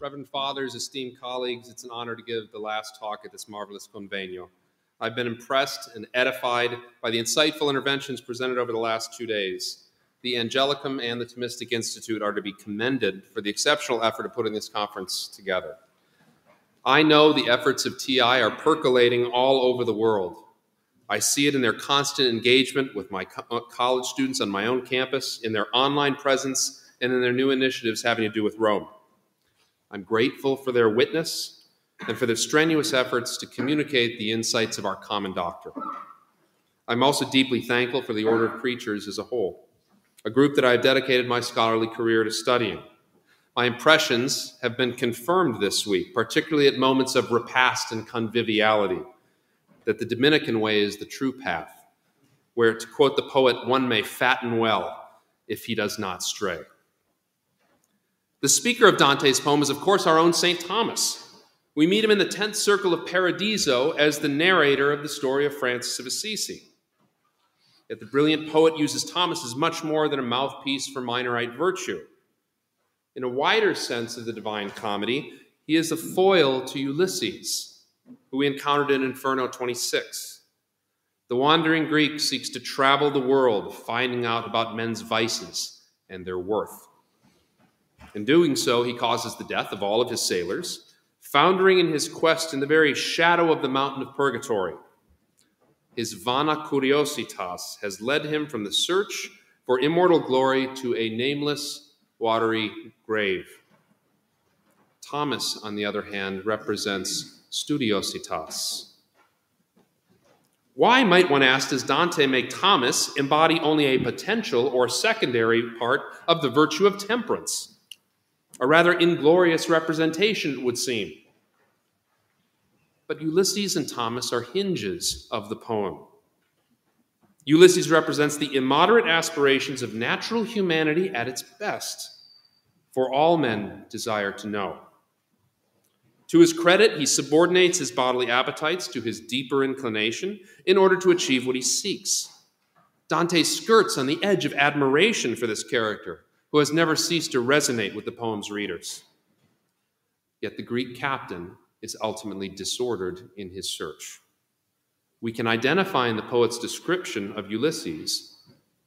Reverend Fathers, esteemed colleagues, it's an honor to give the last talk at this marvelous convenio. I've been impressed and edified by the insightful interventions presented over the last two days. The Angelicum and the Thomistic Institute are to be commended for the exceptional effort of putting this conference together. I know the efforts of TI are percolating all over the world. I see it in their constant engagement with my co- uh, college students on my own campus, in their online presence, and in their new initiatives having to do with Rome. I'm grateful for their witness and for their strenuous efforts to communicate the insights of our common doctrine. I'm also deeply thankful for the Order of Preachers as a whole, a group that I have dedicated my scholarly career to studying. My impressions have been confirmed this week, particularly at moments of repast and conviviality, that the Dominican way is the true path, where, to quote the poet, one may fatten well if he does not stray. The speaker of Dante's poem is, of course, our own St. Thomas. We meet him in the 10th circle of Paradiso as the narrator of the story of Francis of Assisi. Yet the brilliant poet uses Thomas as much more than a mouthpiece for Minorite virtue. In a wider sense of the Divine Comedy, he is a foil to Ulysses, who we encountered in Inferno 26. The wandering Greek seeks to travel the world, finding out about men's vices and their worth. In doing so, he causes the death of all of his sailors, foundering in his quest in the very shadow of the mountain of purgatory. His vana curiositas has led him from the search for immortal glory to a nameless, watery grave. Thomas, on the other hand, represents studiositas. Why, might one ask, does Dante make Thomas embody only a potential or secondary part of the virtue of temperance? A rather inglorious representation, it would seem. But Ulysses and Thomas are hinges of the poem. Ulysses represents the immoderate aspirations of natural humanity at its best, for all men desire to know. To his credit, he subordinates his bodily appetites to his deeper inclination in order to achieve what he seeks. Dante skirts on the edge of admiration for this character who has never ceased to resonate with the poem's readers. Yet the Greek captain is ultimately disordered in his search. We can identify in the poet's description of Ulysses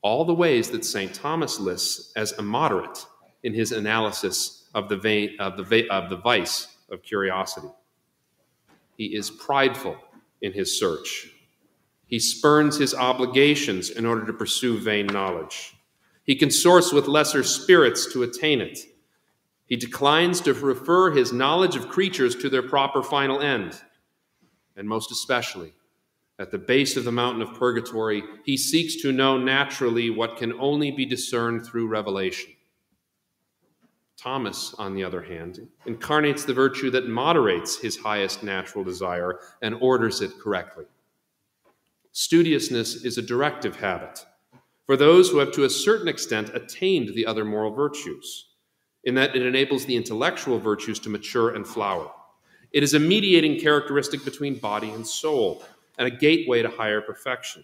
all the ways that St. Thomas lists as immoderate in his analysis of the, of, the, of the vice of curiosity. He is prideful in his search. He spurns his obligations in order to pursue vain knowledge. He consorts with lesser spirits to attain it. He declines to refer his knowledge of creatures to their proper final end. And most especially, at the base of the mountain of purgatory, he seeks to know naturally what can only be discerned through revelation. Thomas, on the other hand, incarnates the virtue that moderates his highest natural desire and orders it correctly. Studiousness is a directive habit for those who have to a certain extent attained the other moral virtues, in that it enables the intellectual virtues to mature and flower. It is a mediating characteristic between body and soul, and a gateway to higher perfection.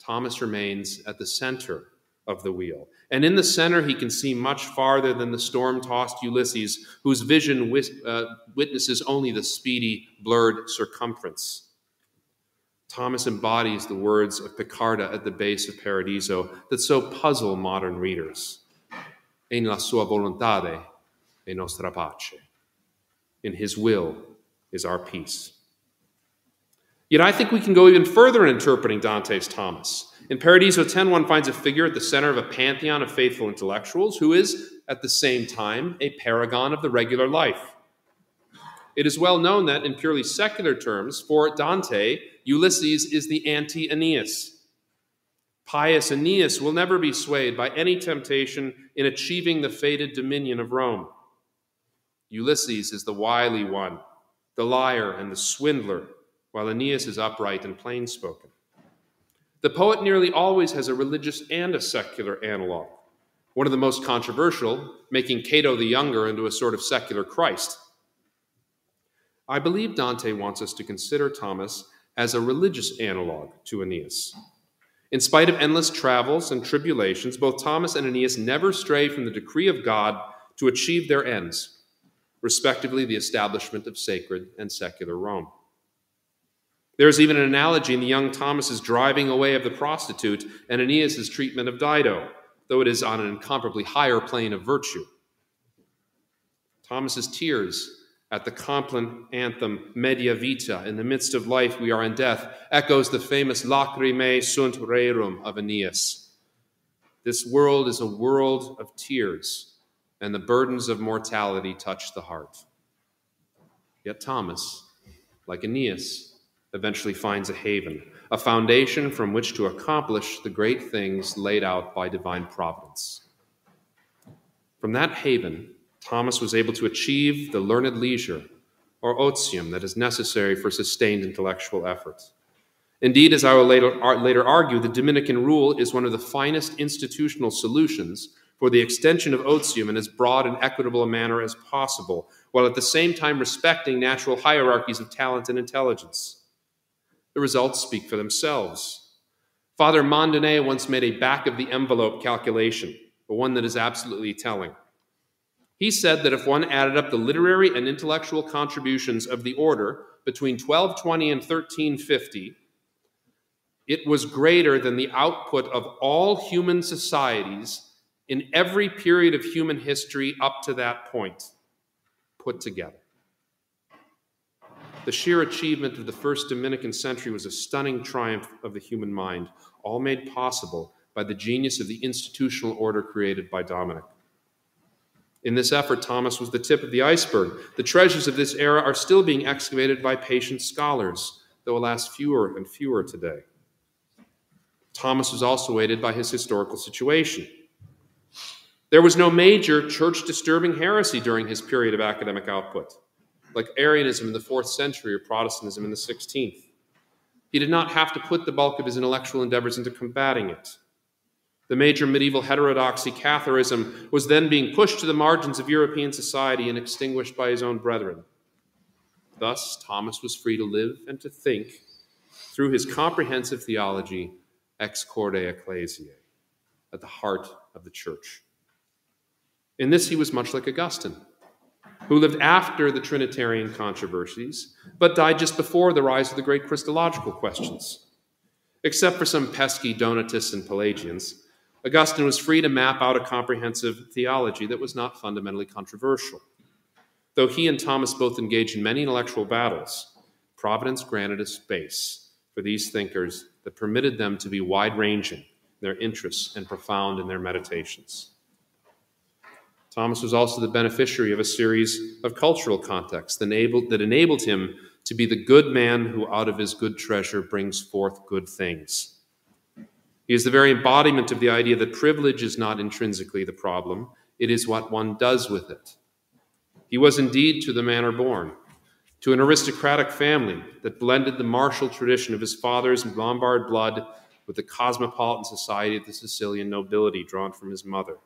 Thomas remains at the center of the wheel. And in the center, he can see much farther than the storm tossed Ulysses, whose vision uh, witnesses only the speedy, blurred circumference. Thomas embodies the words of Piccarda at the base of Paradiso that so puzzle modern readers. In la sua volontade è nostra pace. In his will is our peace. Yet I think we can go even further in interpreting Dante's Thomas. In Paradiso 10, one finds a figure at the center of a pantheon of faithful intellectuals who is, at the same time, a paragon of the regular life. It is well known that, in purely secular terms, for Dante, Ulysses is the anti Aeneas. Pious Aeneas will never be swayed by any temptation in achieving the fated dominion of Rome. Ulysses is the wily one, the liar and the swindler, while Aeneas is upright and plain spoken. The poet nearly always has a religious and a secular analog. One of the most controversial, making Cato the Younger into a sort of secular Christ. I believe Dante wants us to consider Thomas as a religious analog to Aeneas. In spite of endless travels and tribulations, both Thomas and Aeneas never stray from the decree of God to achieve their ends. respectively the establishment of sacred and secular Rome. There is even an analogy in the young Thomas's driving away of the prostitute and Aeneas's treatment of Dido, though it is on an incomparably higher plane of virtue. Thomas's tears at the Compline anthem Media Vita, in the midst of life we are in death, echoes the famous Lacrimae sunt rerum of Aeneas. This world is a world of tears, and the burdens of mortality touch the heart. Yet Thomas, like Aeneas, eventually finds a haven, a foundation from which to accomplish the great things laid out by divine providence. From that haven, Thomas was able to achieve the learned leisure, or otium, that is necessary for sustained intellectual effort. Indeed, as I will later, later argue, the Dominican rule is one of the finest institutional solutions for the extension of otium in as broad and equitable a manner as possible, while at the same time respecting natural hierarchies of talent and intelligence. The results speak for themselves. Father Mandonnet once made a back of the envelope calculation, but one that is absolutely telling. He said that if one added up the literary and intellectual contributions of the order between 1220 and 1350, it was greater than the output of all human societies in every period of human history up to that point put together. The sheer achievement of the first Dominican century was a stunning triumph of the human mind, all made possible by the genius of the institutional order created by Dominic. In this effort, Thomas was the tip of the iceberg. The treasures of this era are still being excavated by patient scholars, though alas, fewer and fewer today. Thomas was also aided by his historical situation. There was no major church disturbing heresy during his period of academic output, like Arianism in the fourth century or Protestantism in the 16th. He did not have to put the bulk of his intellectual endeavors into combating it. The major medieval heterodoxy, Catharism, was then being pushed to the margins of European society and extinguished by his own brethren. Thus, Thomas was free to live and to think through his comprehensive theology, ex corde ecclesiae, at the heart of the church. In this, he was much like Augustine, who lived after the Trinitarian controversies, but died just before the rise of the great Christological questions. Except for some pesky Donatists and Pelagians, Augustine was free to map out a comprehensive theology that was not fundamentally controversial. Though he and Thomas both engaged in many intellectual battles, Providence granted a space for these thinkers that permitted them to be wide ranging in their interests and profound in their meditations. Thomas was also the beneficiary of a series of cultural contexts that enabled, that enabled him to be the good man who out of his good treasure brings forth good things. He is the very embodiment of the idea that privilege is not intrinsically the problem, it is what one does with it. He was indeed to the manner born, to an aristocratic family that blended the martial tradition of his father's Lombard blood with the cosmopolitan society of the Sicilian nobility drawn from his mother.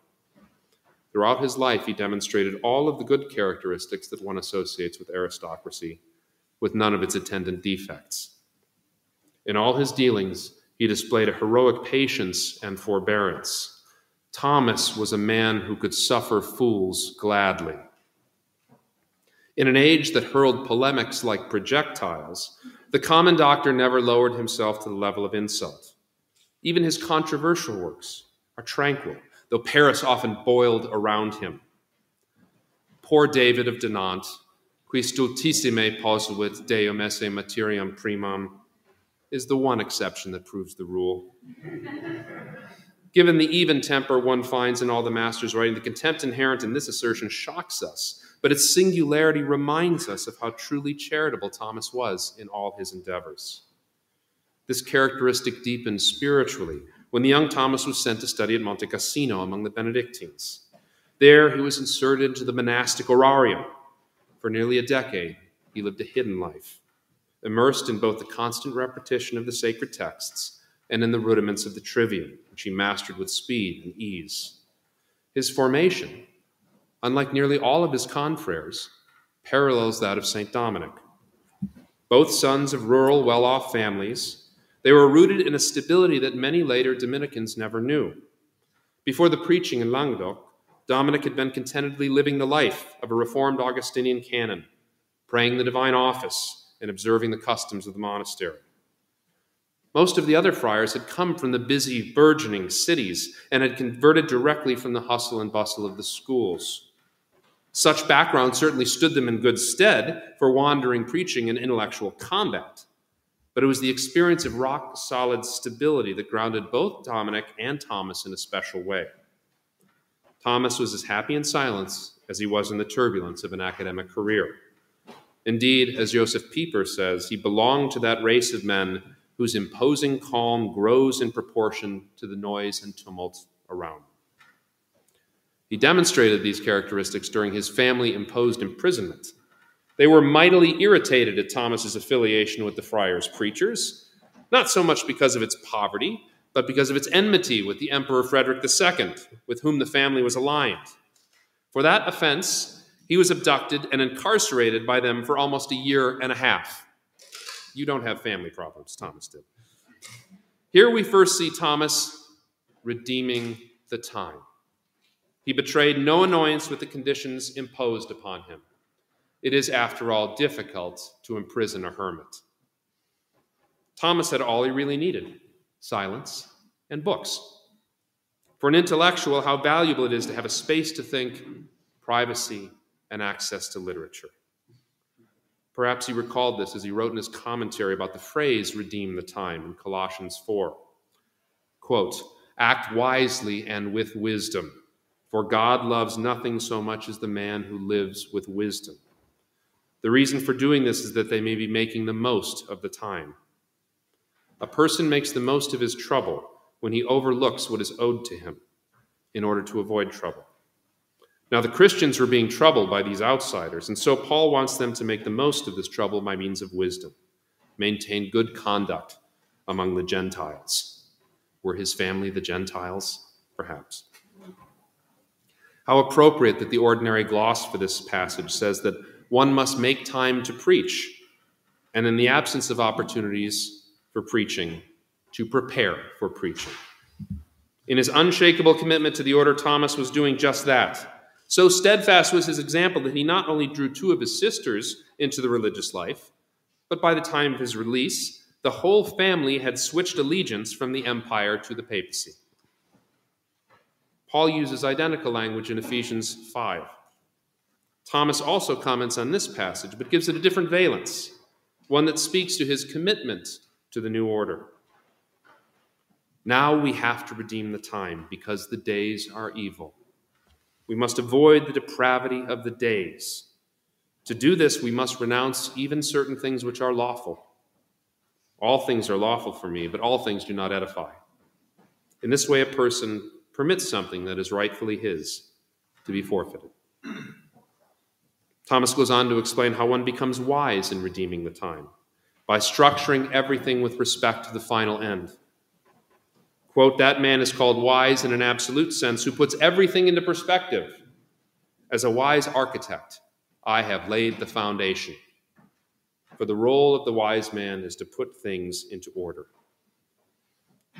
Throughout his life, he demonstrated all of the good characteristics that one associates with aristocracy, with none of its attendant defects. In all his dealings, he displayed a heroic patience and forbearance. Thomas was a man who could suffer fools gladly. In an age that hurled polemics like projectiles, the common doctor never lowered himself to the level of insult. Even his controversial works are tranquil, though Paris often boiled around him. Poor David of Dinant, qui stultissime posuit Deum esse materiam primam, is the one exception that proves the rule. Given the even temper one finds in all the master's writing, the contempt inherent in this assertion shocks us, but its singularity reminds us of how truly charitable Thomas was in all his endeavors. This characteristic deepened spiritually when the young Thomas was sent to study at Monte Cassino among the Benedictines. There he was inserted into the monastic horarium. For nearly a decade, he lived a hidden life immersed in both the constant repetition of the sacred texts and in the rudiments of the trivium, which he mastered with speed and ease. His formation, unlike nearly all of his confreres, parallels that of St. Dominic. Both sons of rural, well off families, they were rooted in a stability that many later Dominicans never knew. Before the preaching in Languedoc, Dominic had been contentedly living the life of a reformed Augustinian canon, praying the divine office and observing the customs of the monastery. Most of the other friars had come from the busy, burgeoning cities and had converted directly from the hustle and bustle of the schools. Such background certainly stood them in good stead for wandering preaching and intellectual combat. But it was the experience of rock solid stability that grounded both Dominic and Thomas in a special way. Thomas was as happy in silence as he was in the turbulence of an academic career. Indeed, as Josef Pieper says, he belonged to that race of men whose imposing calm grows in proportion to the noise and tumult around. He demonstrated these characteristics during his family imposed imprisonment. They were mightily irritated at Thomas's affiliation with the friars' preachers, not so much because of its poverty, but because of its enmity with the Emperor Frederick II, with whom the family was aligned. For that offense, he was abducted and incarcerated by them for almost a year and a half. You don't have family problems, Thomas did. Here we first see Thomas redeeming the time. He betrayed no annoyance with the conditions imposed upon him. It is, after all, difficult to imprison a hermit. Thomas had all he really needed silence and books. For an intellectual, how valuable it is to have a space to think, privacy, and access to literature. Perhaps he recalled this as he wrote in his commentary about the phrase redeem the time in Colossians 4. Quote, act wisely and with wisdom, for God loves nothing so much as the man who lives with wisdom. The reason for doing this is that they may be making the most of the time. A person makes the most of his trouble when he overlooks what is owed to him in order to avoid trouble. Now, the Christians were being troubled by these outsiders, and so Paul wants them to make the most of this trouble by means of wisdom, maintain good conduct among the Gentiles. Were his family the Gentiles? Perhaps. How appropriate that the ordinary gloss for this passage says that one must make time to preach, and in the absence of opportunities for preaching, to prepare for preaching. In his unshakable commitment to the order, Thomas was doing just that so steadfast was his example that he not only drew two of his sisters into the religious life, but by the time of his release, the whole family had switched allegiance from the empire to the papacy. Paul uses identical language in Ephesians 5. Thomas also comments on this passage, but gives it a different valence, one that speaks to his commitment to the new order. Now we have to redeem the time because the days are evil. We must avoid the depravity of the days. To do this, we must renounce even certain things which are lawful. All things are lawful for me, but all things do not edify. In this way, a person permits something that is rightfully his to be forfeited. Thomas goes on to explain how one becomes wise in redeeming the time by structuring everything with respect to the final end. Quote, that man is called wise in an absolute sense who puts everything into perspective. As a wise architect, I have laid the foundation. For the role of the wise man is to put things into order.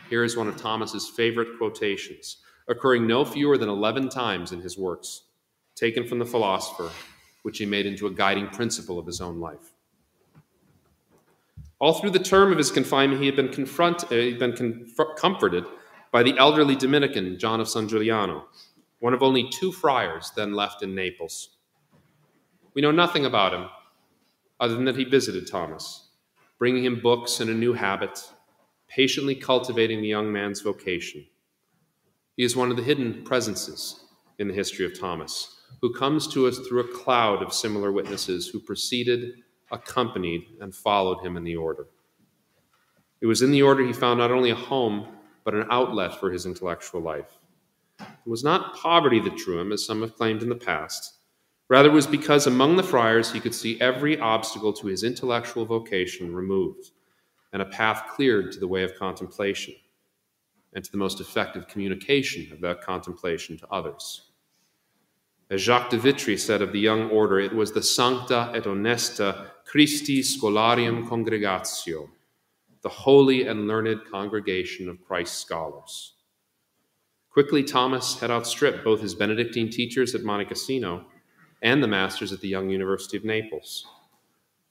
Here is one of Thomas's favorite quotations, occurring no fewer than 11 times in his works, taken from the philosopher, which he made into a guiding principle of his own life. All through the term of his confinement, he had been, uh, been conf- comforted by the elderly Dominican, John of San Giuliano, one of only two friars then left in Naples. We know nothing about him other than that he visited Thomas, bringing him books and a new habit, patiently cultivating the young man's vocation. He is one of the hidden presences in the history of Thomas, who comes to us through a cloud of similar witnesses who preceded accompanied, and followed him in the order. It was in the order he found not only a home, but an outlet for his intellectual life. It was not poverty that drew him, as some have claimed in the past. Rather, it was because among the friars he could see every obstacle to his intellectual vocation removed and a path cleared to the way of contemplation and to the most effective communication of that contemplation to others. As Jacques de Vitry said of the young order, it was the sancta et honesta Christi Scholarium Congregatio, the holy and learned congregation of Christ's scholars. Quickly, Thomas had outstripped both his Benedictine teachers at Monte Cassino and the masters at the Young University of Naples.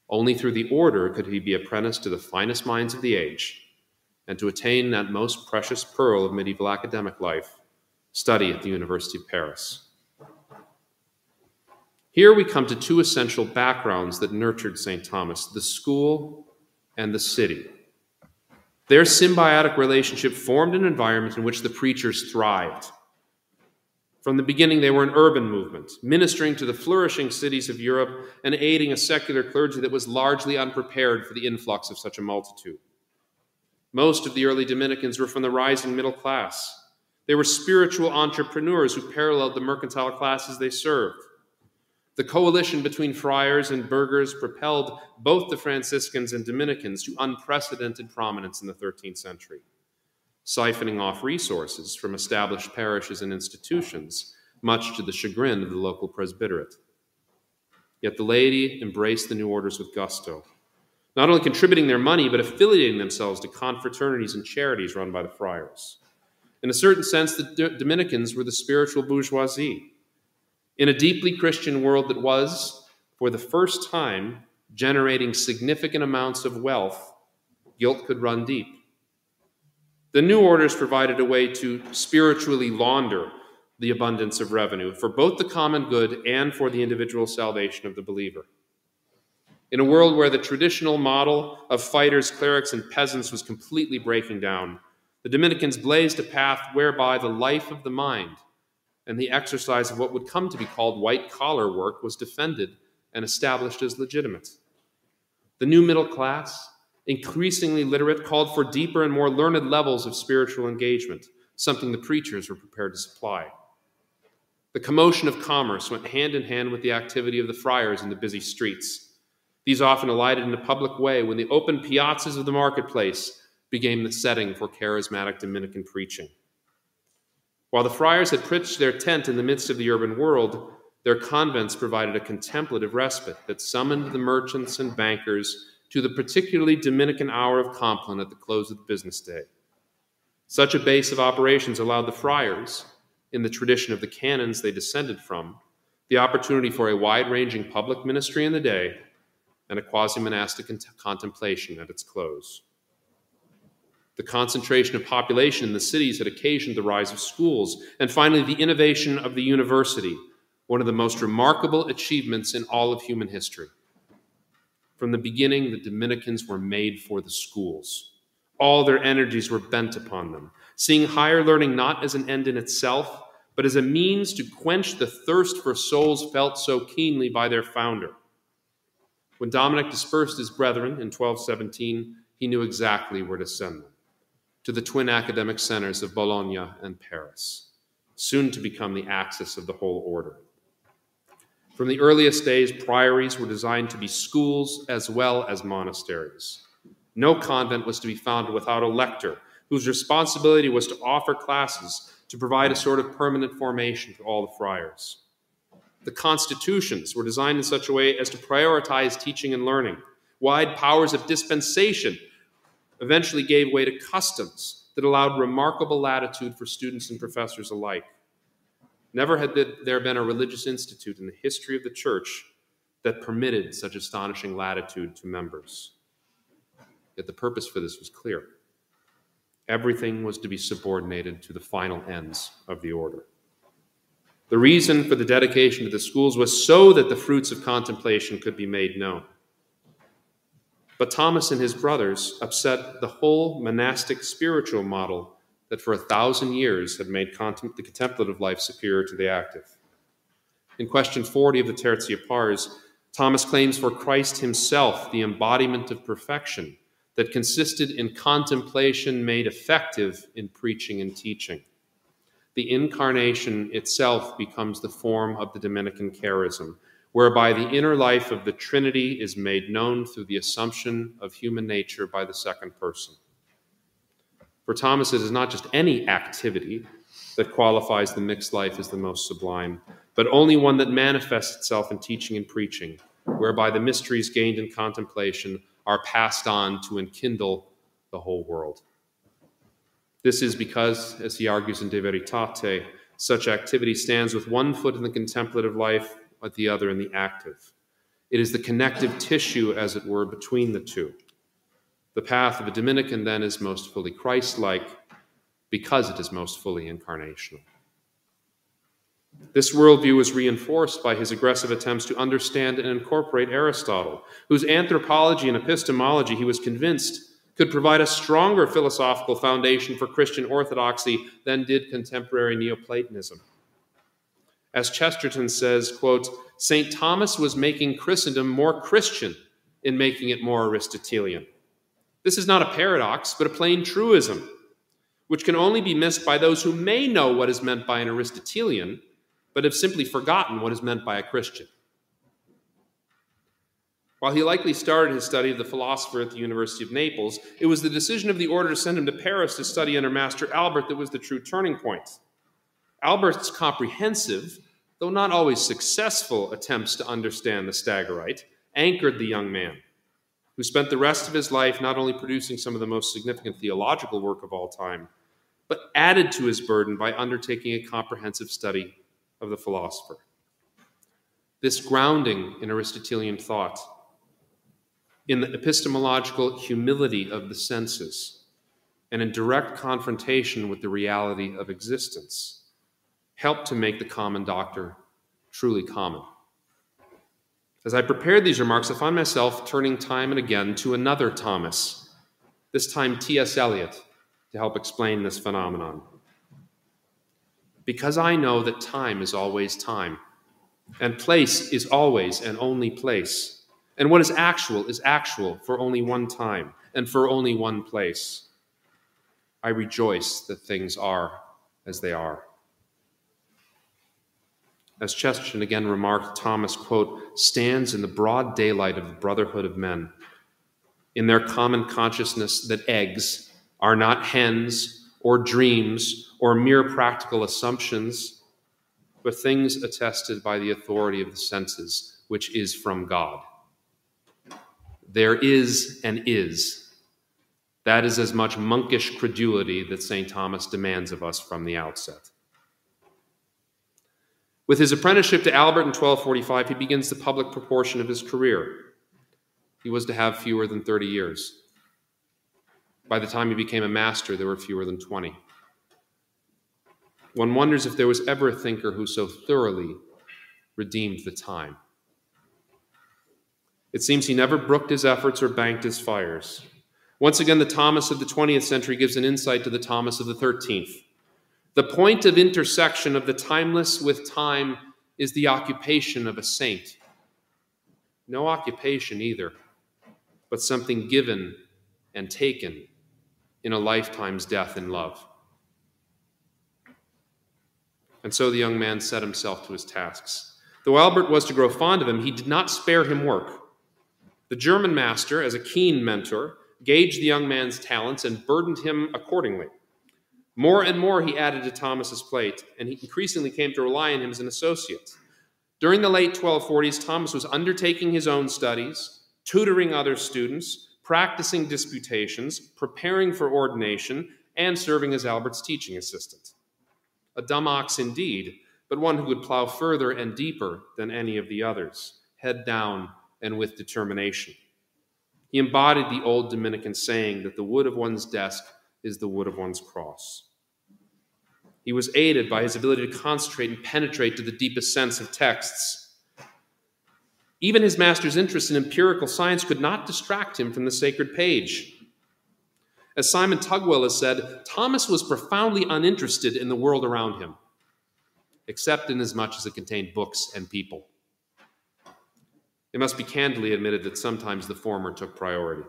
Only through the order could he be apprenticed to the finest minds of the age and to attain that most precious pearl of medieval academic life study at the University of Paris. Here we come to two essential backgrounds that nurtured St. Thomas the school and the city. Their symbiotic relationship formed an environment in which the preachers thrived. From the beginning, they were an urban movement, ministering to the flourishing cities of Europe and aiding a secular clergy that was largely unprepared for the influx of such a multitude. Most of the early Dominicans were from the rising middle class. They were spiritual entrepreneurs who paralleled the mercantile classes they served. The coalition between friars and burghers propelled both the Franciscans and Dominicans to unprecedented prominence in the 13th century, siphoning off resources from established parishes and institutions, much to the chagrin of the local presbyterate. Yet the laity embraced the new orders with gusto, not only contributing their money, but affiliating themselves to confraternities and charities run by the friars. In a certain sense, the Dominicans were the spiritual bourgeoisie in a deeply Christian world that was, for the first time, generating significant amounts of wealth, guilt could run deep. The new orders provided a way to spiritually launder the abundance of revenue for both the common good and for the individual salvation of the believer. In a world where the traditional model of fighters, clerics, and peasants was completely breaking down, the Dominicans blazed a path whereby the life of the mind and the exercise of what would come to be called white collar work was defended and established as legitimate. The new middle class, increasingly literate, called for deeper and more learned levels of spiritual engagement, something the preachers were prepared to supply. The commotion of commerce went hand in hand with the activity of the friars in the busy streets. These often alighted in a public way when the open piazzas of the marketplace became the setting for charismatic Dominican preaching. While the friars had pitched their tent in the midst of the urban world, their convents provided a contemplative respite that summoned the merchants and bankers to the particularly Dominican hour of Compline at the close of the business day. Such a base of operations allowed the friars, in the tradition of the canons they descended from, the opportunity for a wide ranging public ministry in the day and a quasi monastic contemplation at its close. The concentration of population in the cities had occasioned the rise of schools. And finally, the innovation of the university, one of the most remarkable achievements in all of human history. From the beginning, the Dominicans were made for the schools. All their energies were bent upon them, seeing higher learning not as an end in itself, but as a means to quench the thirst for souls felt so keenly by their founder. When Dominic dispersed his brethren in 1217, he knew exactly where to send them to the twin academic centers of Bologna and Paris, soon to become the axis of the whole order. From the earliest days, priories were designed to be schools as well as monasteries. No convent was to be founded without a lector, whose responsibility was to offer classes to provide a sort of permanent formation to all the friars. The constitutions were designed in such a way as to prioritize teaching and learning. Wide powers of dispensation eventually gave way to customs that allowed remarkable latitude for students and professors alike. Never had there been a religious institute in the history of the church that permitted such astonishing latitude to members. Yet the purpose for this was clear. Everything was to be subordinated to the final ends of the order. The reason for the dedication to the schools was so that the fruits of contemplation could be made known. But Thomas and his brothers upset the whole monastic spiritual model that for a thousand years had made the contemplative life superior to the active. In question 40 of the Tertia Pars, Thomas claims for Christ himself the embodiment of perfection that consisted in contemplation made effective in preaching and teaching. The incarnation itself becomes the form of the Dominican charism, whereby the inner life of the Trinity is made known through the assumption of human nature by the second person. For Thomas, it is not just any activity that qualifies the mixed life as the most sublime, but only one that manifests itself in teaching and preaching, whereby the mysteries gained in contemplation are passed on to enkindle the whole world. This is because, as he argues in De Veritate, such activity stands with one foot in the contemplative life, with the other in the active. It is the connective tissue, as it were, between the two. The path of a Dominican, then, is most fully Christ like because it is most fully incarnational. This worldview was reinforced by his aggressive attempts to understand and incorporate Aristotle, whose anthropology and epistemology he was convinced could provide a stronger philosophical foundation for Christian orthodoxy than did contemporary Neoplatonism. As Chesterton says, quote, St. Thomas was making Christendom more Christian in making it more Aristotelian. This is not a paradox, but a plain truism, which can only be missed by those who may know what is meant by an Aristotelian, but have simply forgotten what is meant by a Christian. While he likely started his study of the philosopher at the University of Naples, it was the decision of the order to send him to Paris to study under Master Albert that was the true turning point. Albert's comprehensive, though not always successful, attempts to understand the Stagirite anchored the young man, who spent the rest of his life not only producing some of the most significant theological work of all time, but added to his burden by undertaking a comprehensive study of the philosopher. This grounding in Aristotelian thought, in the epistemological humility of the senses, and in direct confrontation with the reality of existence, helped to make the common doctor truly common. As I prepared these remarks, I found myself turning time and again to another Thomas, this time T.S. Eliot, to help explain this phenomenon because I know that time is always time, and place is always and only place. And what is actual is actual for only one time and for only one place. I rejoice that things are as they are. As Chesterton again remarked, Thomas, quote, stands in the broad daylight of the brotherhood of men, in their common consciousness that eggs are not hens or dreams or mere practical assumptions, but things attested by the authority of the senses, which is from God. There is and is. That is as much monkish credulity that St. Thomas demands of us from the outset. With his apprenticeship to Albert in 1245, he begins the public proportion of his career. He was to have fewer than 30 years. By the time he became a master, there were fewer than 20. One wonders if there was ever a thinker who so thoroughly redeemed the time. It seems he never brooked his efforts or banked his fires. Once again, the Thomas of the 20th century gives an insight to the Thomas of the 13th. The point of intersection of the timeless with time is the occupation of a saint. No occupation either, but something given and taken in a lifetime's death in love. And so the young man set himself to his tasks. Though Albert was to grow fond of him, he did not spare him work. The German master, as a keen mentor, gauged the young man's talents and burdened him accordingly. More and more he added to Thomas's plate, and he increasingly came to rely on him as an associate. During the late 1240s, Thomas was undertaking his own studies, tutoring other students, practicing disputations, preparing for ordination, and serving as Albert's teaching assistant a dumb ox indeed, but one who would plow further and deeper than any of the others, head down and with determination. He embodied the old Dominican saying that the wood of one's desk is the wood of one's cross. He was aided by his ability to concentrate and penetrate to the deepest sense of texts. Even his master's interest in empirical science could not distract him from the sacred page. As Simon Tugwell has said, Thomas was profoundly uninterested in the world around him, except in as much as it contained books and people. It must be candidly admitted that sometimes the former took priority.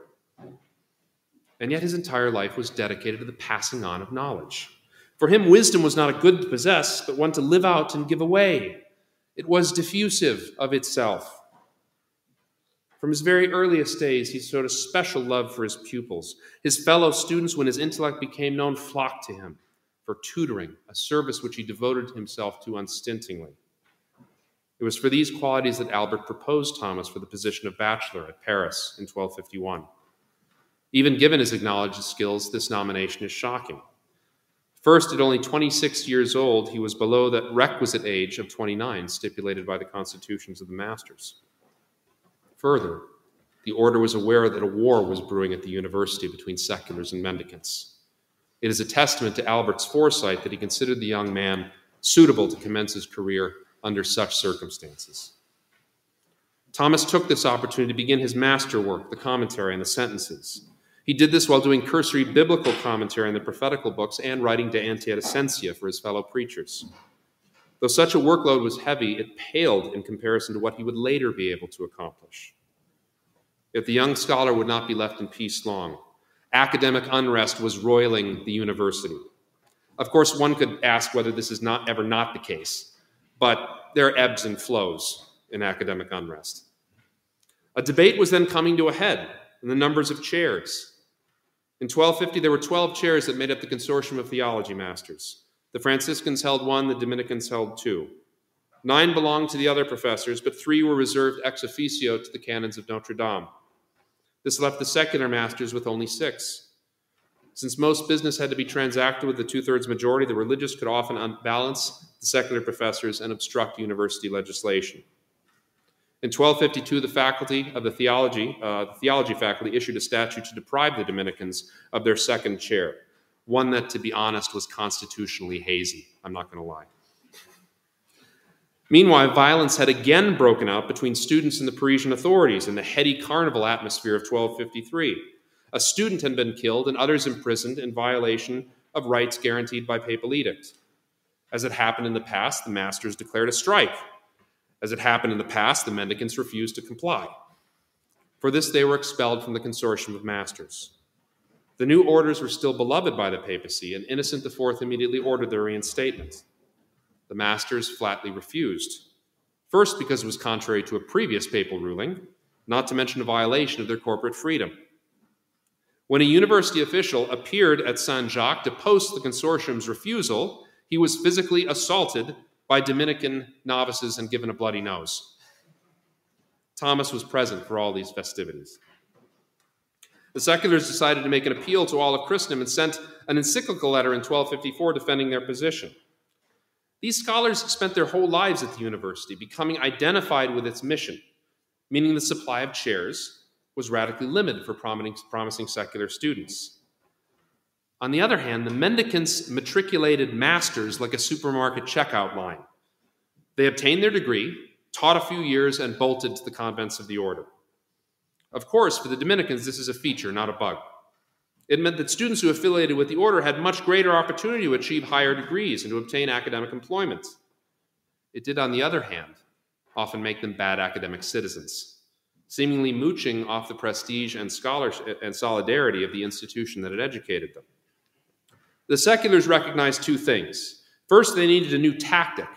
And yet his entire life was dedicated to the passing on of knowledge. For him, wisdom was not a good to possess, but one to live out and give away. It was diffusive of itself. From his very earliest days, he showed a special love for his pupils. His fellow students, when his intellect became known, flocked to him for tutoring, a service which he devoted himself to unstintingly. It was for these qualities that Albert proposed Thomas for the position of bachelor at Paris in 1251. Even given his acknowledged skills, this nomination is shocking. First, at only 26 years old, he was below the requisite age of 29 stipulated by the constitutions of the masters. Further, the order was aware that a war was brewing at the university between seculars and mendicants. It is a testament to Albert's foresight that he considered the young man suitable to commence his career under such circumstances. Thomas took this opportunity to begin his masterwork, the commentary and the sentences. He did this while doing cursory biblical commentary on the prophetical books and writing De Ente for his fellow preachers. Though such a workload was heavy, it paled in comparison to what he would later be able to accomplish. Yet the young scholar would not be left in peace long. Academic unrest was roiling the university. Of course, one could ask whether this is not ever not the case, but there are ebbs and flows in academic unrest. A debate was then coming to a head in the numbers of chairs. In 1250, there were 12 chairs that made up the consortium of theology masters. The Franciscans held one, the Dominicans held two. Nine belonged to the other professors, but three were reserved ex officio to the canons of Notre Dame. This left the secular masters with only six. Since most business had to be transacted with the two thirds majority, the religious could often unbalance the secular professors and obstruct university legislation. In 1252, the faculty of the theology, uh, the theology faculty issued a statute to deprive the Dominicans of their second chair, one that, to be honest, was constitutionally hazy. I'm not going to lie. Meanwhile, violence had again broken out between students and the Parisian authorities in the heady carnival atmosphere of 1253. A student had been killed and others imprisoned in violation of rights guaranteed by papal edict. As it happened in the past, the masters declared a strike as it happened in the past, the mendicants refused to comply. For this, they were expelled from the consortium of masters. The new orders were still beloved by the papacy, and Innocent IV immediately ordered their reinstatement. The masters flatly refused. First, because it was contrary to a previous papal ruling, not to mention a violation of their corporate freedom. When a university official appeared at Saint Jacques to post the consortium's refusal, he was physically assaulted by Dominican novices and given a bloody nose. Thomas was present for all these festivities. The seculars decided to make an appeal to all of Christendom and sent an encyclical letter in 1254 defending their position. These scholars spent their whole lives at the university, becoming identified with its mission, meaning the supply of chairs was radically limited for promising secular students. On the other hand, the mendicants matriculated masters like a supermarket checkout line. They obtained their degree, taught a few years, and bolted to the convents of the order. Of course, for the Dominicans, this is a feature, not a bug. It meant that students who affiliated with the order had much greater opportunity to achieve higher degrees and to obtain academic employment. It did, on the other hand, often make them bad academic citizens, seemingly mooching off the prestige and scholarship and solidarity of the institution that had educated them. The seculars recognized two things. First, they needed a new tactic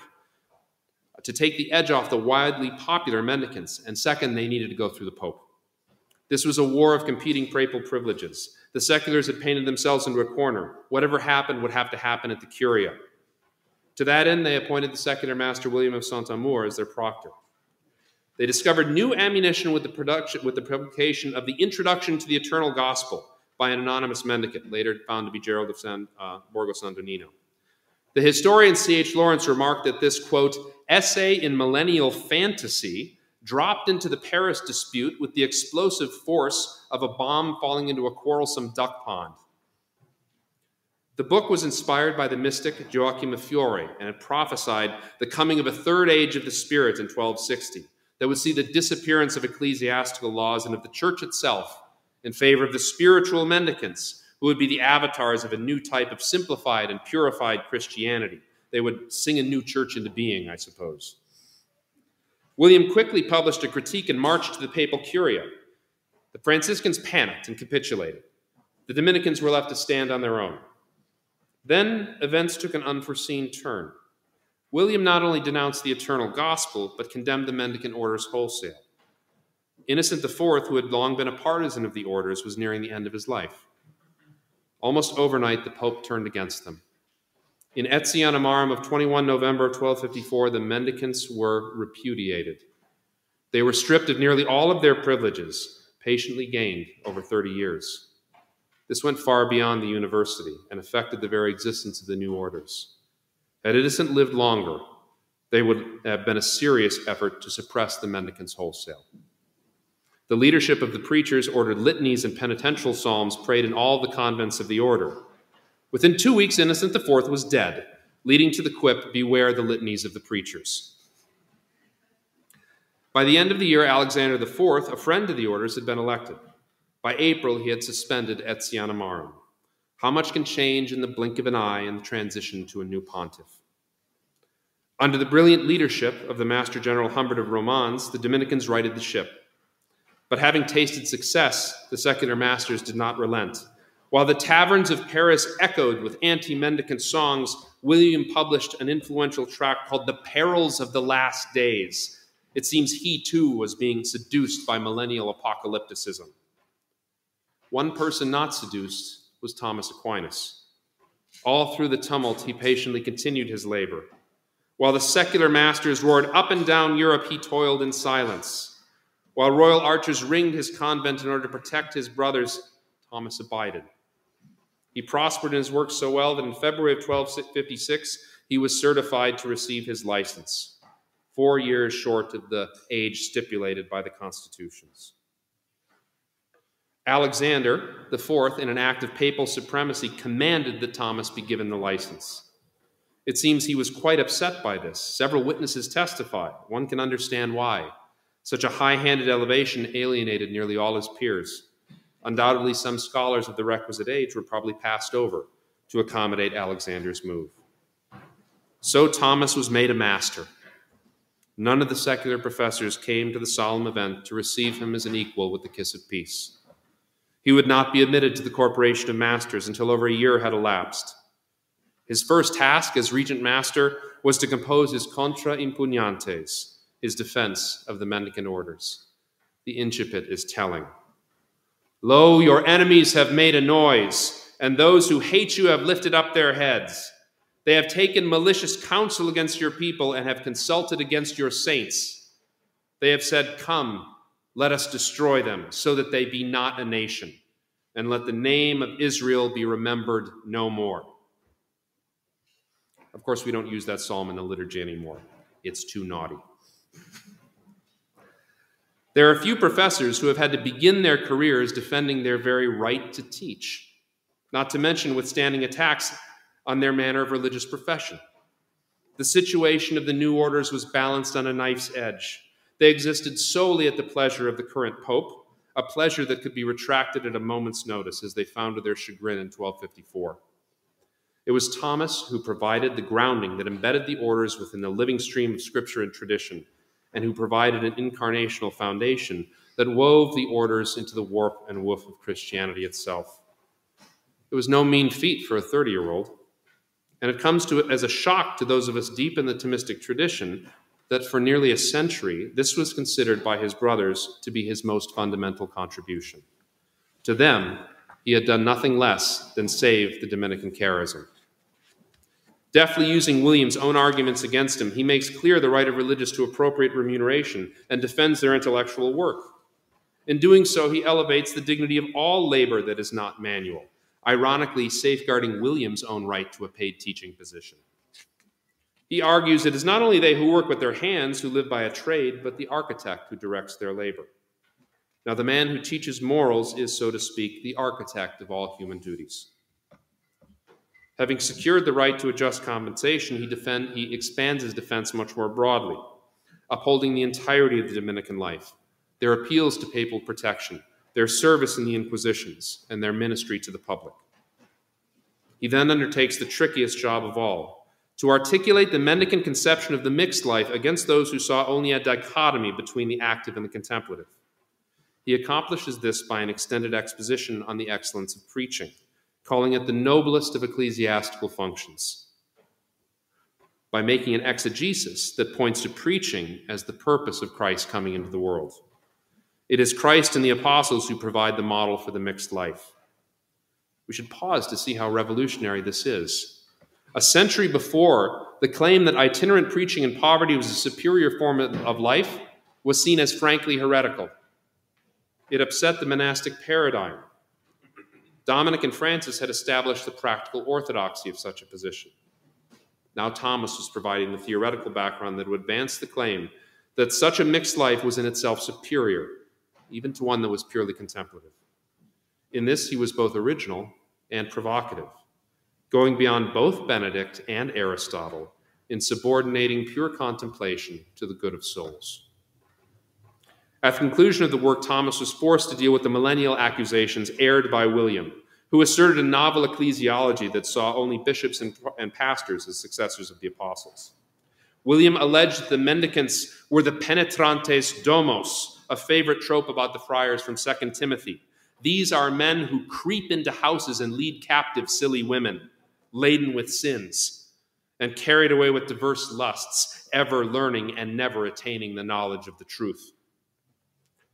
to take the edge off the widely popular mendicants, and second, they needed to go through the Pope. This was a war of competing papal privileges. The seculars had painted themselves into a corner. Whatever happened would have to happen at the Curia. To that end, they appointed the secular master William of Saint Amour as their proctor. They discovered new ammunition with the, production, with the publication of the Introduction to the Eternal Gospel, by an anonymous mendicant, later found to be Gerald of San, uh, Borgo. The historian C.H. Lawrence remarked that this, quote, essay in millennial fantasy dropped into the Paris dispute with the explosive force of a bomb falling into a quarrelsome duck pond. The book was inspired by the mystic Joachim of Fiore and it prophesied the coming of a third age of the Spirit in 1260 that would see the disappearance of ecclesiastical laws and of the church itself in favor of the spiritual mendicants, who would be the avatars of a new type of simplified and purified Christianity. They would sing a new church into being, I suppose. William quickly published a critique and marched to the papal curia. The Franciscans panicked and capitulated. The Dominicans were left to stand on their own. Then events took an unforeseen turn. William not only denounced the eternal gospel, but condemned the mendicant orders wholesale. Innocent IV, who had long been a partisan of the orders, was nearing the end of his life. Almost overnight, the Pope turned against them. In Etsi Animarum of 21 November 1254, the mendicants were repudiated. They were stripped of nearly all of their privileges, patiently gained over 30 years. This went far beyond the university and affected the very existence of the new orders. Had Innocent lived longer, they would have been a serious effort to suppress the mendicants wholesale. The leadership of the preachers ordered litanies and penitential psalms prayed in all the convents of the order. Within two weeks, Innocent IV was dead, leading to the quip Beware the litanies of the preachers. By the end of the year, Alexander IV, a friend to the orders, had been elected. By April, he had suspended Etsi Animarum How much can change in the blink of an eye in the transition to a new pontiff? Under the brilliant leadership of the Master General Humbert of Romans, the Dominicans righted the ship. But having tasted success, the secular masters did not relent. While the taverns of Paris echoed with anti mendicant songs, William published an influential tract called The Perils of the Last Days. It seems he too was being seduced by millennial apocalypticism. One person not seduced was Thomas Aquinas. All through the tumult, he patiently continued his labor. While the secular masters roared up and down Europe, he toiled in silence. While royal archers ringed his convent in order to protect his brothers, Thomas abided. He prospered in his work so well that in February of 1256, he was certified to receive his license, four years short of the age stipulated by the constitutions. Alexander IV, in an act of papal supremacy, commanded that Thomas be given the license. It seems he was quite upset by this. Several witnesses testify. One can understand why. Such a high handed elevation alienated nearly all his peers. Undoubtedly, some scholars of the requisite age were probably passed over to accommodate Alexander's move. So Thomas was made a master. None of the secular professors came to the solemn event to receive him as an equal with the kiss of peace. He would not be admitted to the corporation of masters until over a year had elapsed. His first task as regent master was to compose his Contra Impugnantes, his defense of the mendicant orders. The incipit is telling. Lo, your enemies have made a noise, and those who hate you have lifted up their heads. They have taken malicious counsel against your people and have consulted against your saints. They have said, Come, let us destroy them, so that they be not a nation, and let the name of Israel be remembered no more. Of course, we don't use that psalm in the liturgy anymore. It's too naughty. There are few professors who have had to begin their careers defending their very right to teach, not to mention withstanding attacks on their manner of religious profession. The situation of the new orders was balanced on a knife's edge. They existed solely at the pleasure of the current pope, a pleasure that could be retracted at a moment's notice, as they found to their chagrin in 1254. It was Thomas who provided the grounding that embedded the orders within the living stream of scripture and tradition and who provided an incarnational foundation that wove the orders into the warp and woof of Christianity itself. It was no mean feat for a 30 year old, and it comes to it as a shock to those of us deep in the Thomistic tradition that for nearly a century this was considered by his brothers to be his most fundamental contribution. To them, he had done nothing less than save the Dominican charism. Deftly using William's own arguments against him, he makes clear the right of religious to appropriate remuneration and defends their intellectual work. In doing so, he elevates the dignity of all labor that is not manual, ironically, safeguarding William's own right to a paid teaching position. He argues it is not only they who work with their hands who live by a trade, but the architect who directs their labor. Now, the man who teaches morals is, so to speak, the architect of all human duties. Having secured the right to a just compensation, he, defend, he expands his defense much more broadly, upholding the entirety of the Dominican life, their appeals to papal protection, their service in the Inquisitions, and their ministry to the public. He then undertakes the trickiest job of all to articulate the mendicant conception of the mixed life against those who saw only a dichotomy between the active and the contemplative. He accomplishes this by an extended exposition on the excellence of preaching calling it the noblest of ecclesiastical functions, by making an exegesis that points to preaching as the purpose of Christ coming into the world. It is Christ and the apostles who provide the model for the mixed life. We should pause to see how revolutionary this is. A century before, the claim that itinerant preaching in poverty was a superior form of life was seen as frankly heretical. It upset the monastic paradigm. Dominic and Francis had established the practical orthodoxy of such a position. Now Thomas was providing the theoretical background that would advance the claim that such a mixed life was in itself superior, even to one that was purely contemplative. In this, he was both original and provocative, going beyond both Benedict and Aristotle in subordinating pure contemplation to the good of souls. At the conclusion of the work, Thomas was forced to deal with the millennial accusations aired by William, who asserted a novel ecclesiology that saw only bishops and, and pastors as successors of the apostles. William alleged that the mendicants were the penetrantes domos, a favorite trope about the friars from 2 Timothy. These are men who creep into houses and lead captive silly women, laden with sins, and carried away with diverse lusts, ever learning and never attaining the knowledge of the truth.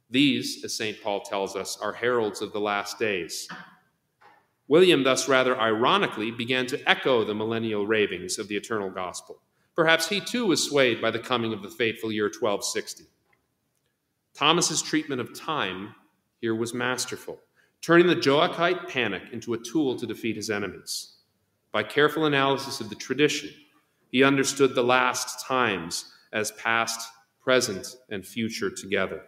These, as St. Paul tells us, are heralds of the last days. William, thus rather ironically, began to echo the millennial ravings of the eternal gospel. Perhaps he too was swayed by the coming of the fateful year 1260. Thomas's treatment of time here was masterful, turning the Joachite panic into a tool to defeat his enemies. By careful analysis of the tradition, he understood the last times as past, present, and future together.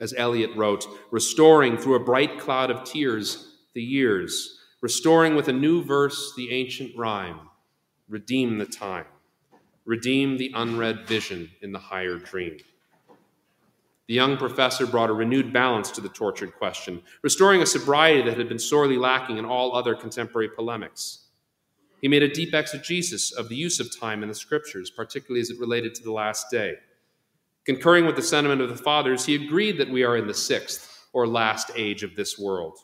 As Eliot wrote, restoring through a bright cloud of tears the years, restoring with a new verse the ancient rhyme, redeem the time, redeem the unread vision in the higher dream. The young professor brought a renewed balance to the tortured question, restoring a sobriety that had been sorely lacking in all other contemporary polemics. He made a deep exegesis of the use of time in the scriptures, particularly as it related to the last day. Concurring with the sentiment of the fathers, he agreed that we are in the sixth or last age of this world.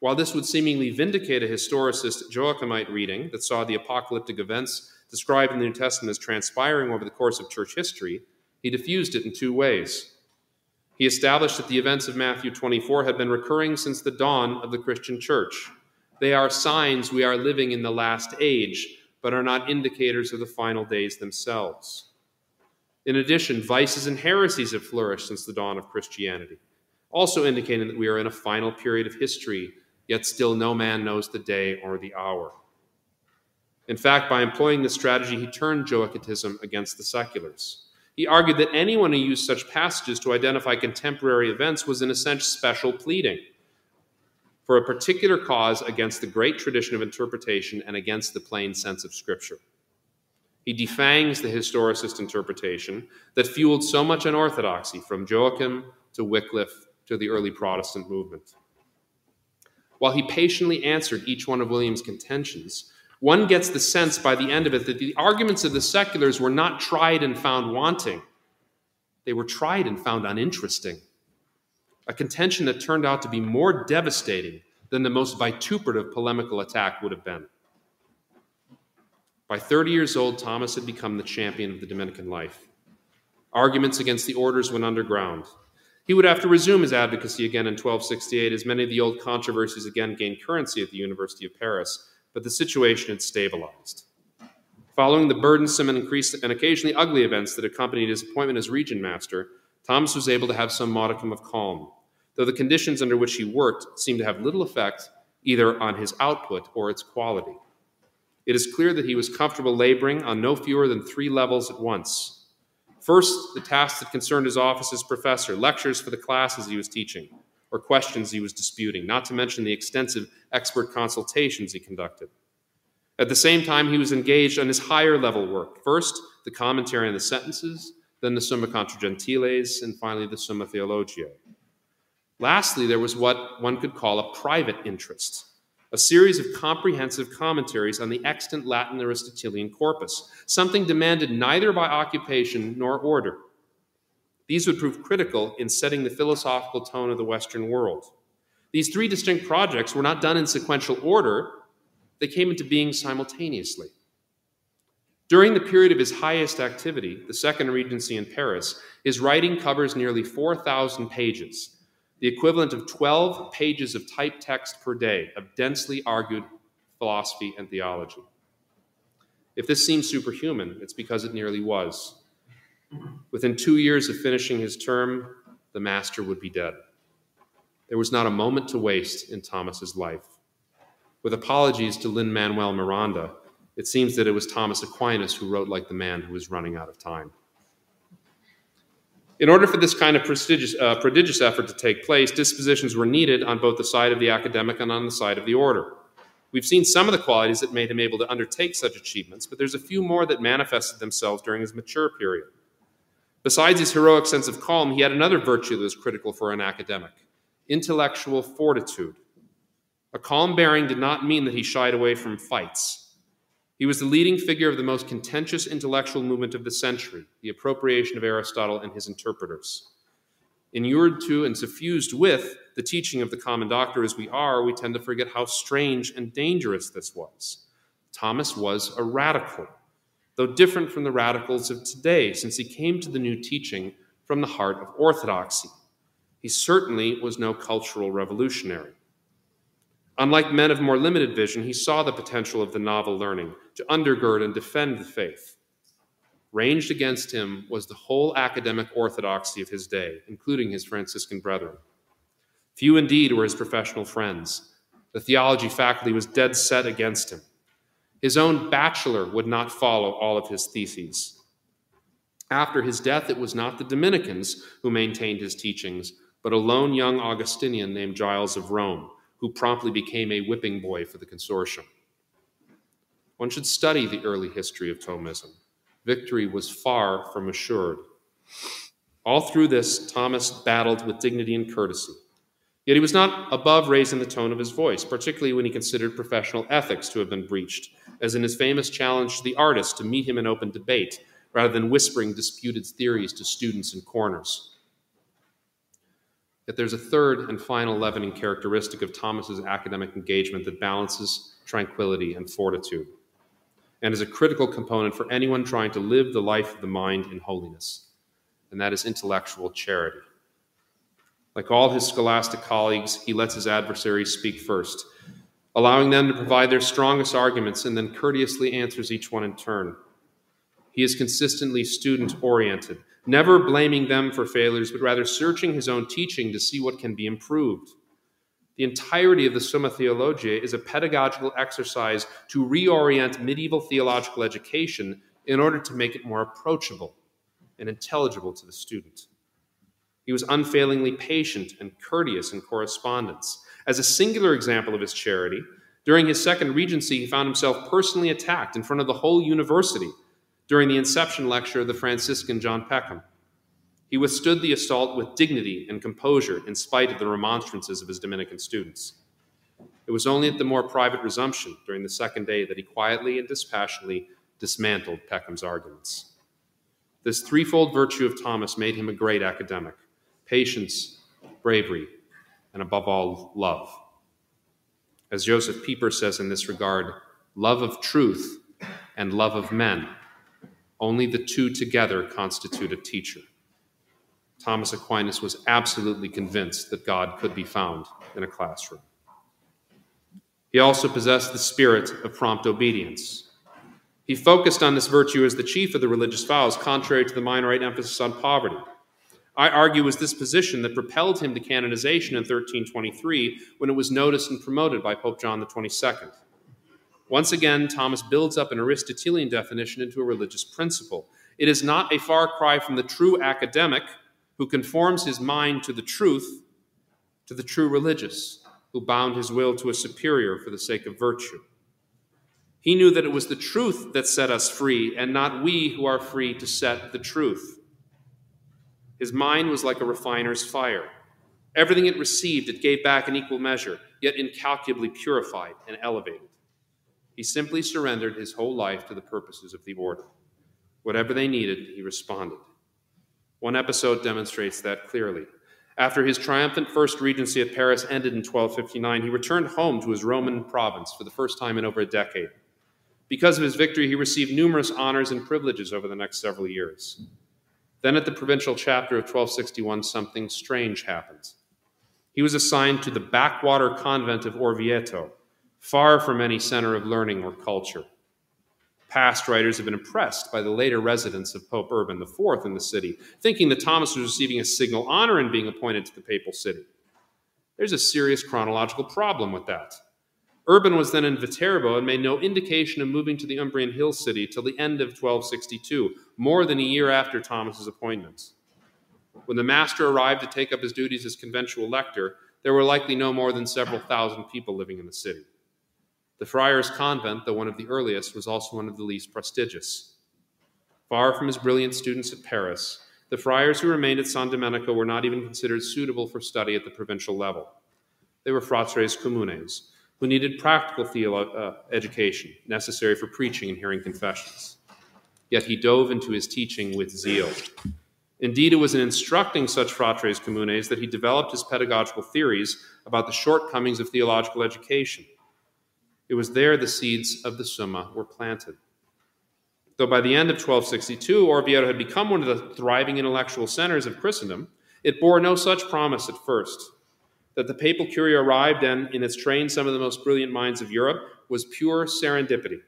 While this would seemingly vindicate a historicist Joachimite reading that saw the apocalyptic events described in the New Testament as transpiring over the course of church history, he diffused it in two ways. He established that the events of Matthew 24 had been recurring since the dawn of the Christian church. They are signs we are living in the last age, but are not indicators of the final days themselves. In addition, vices and heresies have flourished since the dawn of Christianity, also indicating that we are in a final period of history yet still no man knows the day or the hour. In fact, by employing this strategy, he turned Joachitism against the seculars. He argued that anyone who used such passages to identify contemporary events was, in a sense, special pleading for a particular cause against the great tradition of interpretation and against the plain sense of Scripture. He defangs the historicist interpretation that fueled so much unorthodoxy from Joachim to Wycliffe to the early Protestant movement. While he patiently answered each one of William's contentions, one gets the sense by the end of it that the arguments of the seculars were not tried and found wanting. They were tried and found uninteresting. A contention that turned out to be more devastating than the most vituperative polemical attack would have been. By 30 years old, Thomas had become the champion of the Dominican life. Arguments against the orders went underground. He would have to resume his advocacy again in 1268 as many of the old controversies again gained currency at the University of Paris, but the situation had stabilized. Following the burdensome and, and occasionally ugly events that accompanied his appointment as regent master, Thomas was able to have some modicum of calm, though the conditions under which he worked seemed to have little effect either on his output or its quality. It is clear that he was comfortable laboring on no fewer than three levels at once First, the tasks that concerned his office as professor, lectures for the classes he was teaching, or questions he was disputing, not to mention the extensive expert consultations he conducted. At the same time, he was engaged on his higher level work. First, the commentary on the sentences, then the Summa Contra Gentiles, and finally the Summa Theologiae. Lastly, there was what one could call a private interest a series of comprehensive commentaries on the extant Latin Aristotelian corpus, something demanded neither by occupation nor order. These would prove critical in setting the philosophical tone of the Western world. These three distinct projects were not done in sequential order, they came into being simultaneously. During the period of his highest activity, the Second Regency in Paris, his writing covers nearly 4,000 pages, the equivalent of 12 pages of typed text per day of densely argued philosophy and theology. If this seems superhuman, it's because it nearly was. Within two years of finishing his term, the master would be dead. There was not a moment to waste in Thomas's life. With apologies to Lin Manuel Miranda, it seems that it was Thomas Aquinas who wrote like the man who was running out of time. In order for this kind of prestigious, uh, prodigious effort to take place, dispositions were needed on both the side of the academic and on the side of the order. We've seen some of the qualities that made him able to undertake such achievements, but there's a few more that manifested themselves during his mature period. Besides his heroic sense of calm, he had another virtue that was critical for an academic intellectual fortitude. A calm bearing did not mean that he shied away from fights. He was the leading figure of the most contentious intellectual movement of the century, the appropriation of Aristotle and his interpreters. Inured to and suffused with the teaching of the common doctor as we are, we tend to forget how strange and dangerous this was. Thomas was a radical, though different from the radicals of today, since he came to the new teaching from the heart of orthodoxy. He certainly was no cultural revolutionary. Unlike men of more limited vision, he saw the potential of the novel learning to undergird and defend the faith. Ranged against him was the whole academic orthodoxy of his day, including his Franciscan brethren. Few indeed were his professional friends. The theology faculty was dead set against him. His own bachelor would not follow all of his theses. After his death, it was not the Dominicans who maintained his teachings, but a lone young Augustinian named Giles of Rome who promptly became a whipping boy for the consortium. One should study the early history of Thomism. Victory was far from assured. All through this, Thomas battled with dignity and courtesy. Yet he was not above raising the tone of his voice, particularly when he considered professional ethics to have been breached, as in his famous challenge to the artist to meet him in open debate, rather than whispering disputed theories to students in corners. Yet there's a third and final leavening characteristic of Thomas's academic engagement that balances tranquility and fortitude, and is a critical component for anyone trying to live the life of the mind in holiness, and that is intellectual charity. Like all his scholastic colleagues, he lets his adversaries speak first, allowing them to provide their strongest arguments and then courteously answers each one in turn. He is consistently student oriented, never blaming them for failures, but rather searching his own teaching to see what can be improved. The entirety of the Summa Theologiae is a pedagogical exercise to reorient medieval theological education in order to make it more approachable and intelligible to the student. He was unfailingly patient and courteous in correspondence. As a singular example of his charity, during his second regency, he found himself personally attacked in front of the whole university during the inception lecture of the Franciscan John Peckham. He withstood the assault with dignity and composure in spite of the remonstrances of his Dominican students. It was only at the more private resumption during the second day that he quietly and dispassionately dismantled Peckham's arguments. This threefold virtue of Thomas made him a great academic patience, bravery, and above all, love. As Josef Pieper says in this regard, love of truth and love of men only the two together constitute a teacher. Thomas Aquinas was absolutely convinced that God could be found in a classroom. He also possessed the spirit of prompt obedience. He focused on this virtue as the chief of the religious vows, contrary to the Minorite emphasis on poverty. I argue was this position that propelled him to canonization in 1323 when it was noticed and promoted by Pope John the 22nd. Once again, Thomas builds up an Aristotelian definition into a religious principle. It is not a far cry from the true academic who conforms his mind to the truth, to the true religious, who bound his will to a superior for the sake of virtue. He knew that it was the truth that set us free, and not we who are free to set the truth. His mind was like a refiner's fire. Everything it received, it gave back in equal measure, yet incalculably purified and elevated. He simply surrendered his whole life to the purposes of the order. Whatever they needed, he responded. One episode demonstrates that clearly. After his triumphant first regency at Paris ended in 1259, he returned home to his Roman province for the first time in over a decade. Because of his victory, he received numerous honors and privileges over the next several years. Then, at the provincial chapter of 1261, something strange happens. He was assigned to the backwater convent of Orvieto, far from any center of learning or culture. Past writers have been impressed by the later residence of Pope Urban IV in the city, thinking that Thomas was receiving a signal honor in being appointed to the papal city. There's a serious chronological problem with that. Urban was then in Viterbo and made no indication of moving to the Umbrian hill city till the end of 1262, more than a year after Thomas's appointment. When the master arrived to take up his duties as conventual lector, there were likely no more than several thousand people living in the city. The friar's convent, though one of the earliest, was also one of the least prestigious. Far from his brilliant students at Paris, the friars who remained at San Domenico were not even considered suitable for study at the provincial level. They were fratres communes, who needed practical theolo- uh, education necessary for preaching and hearing confessions. Yet he dove into his teaching with zeal. Indeed, it was in instructing such fratres communes that he developed his pedagogical theories about the shortcomings of theological education. It was there the seeds of the Summa were planted. Though by the end of 1262, Orvieto had become one of the thriving intellectual centers of Christendom, it bore no such promise at first. That the papal curia arrived and in its train some of the most brilliant minds of Europe was pure serendipity.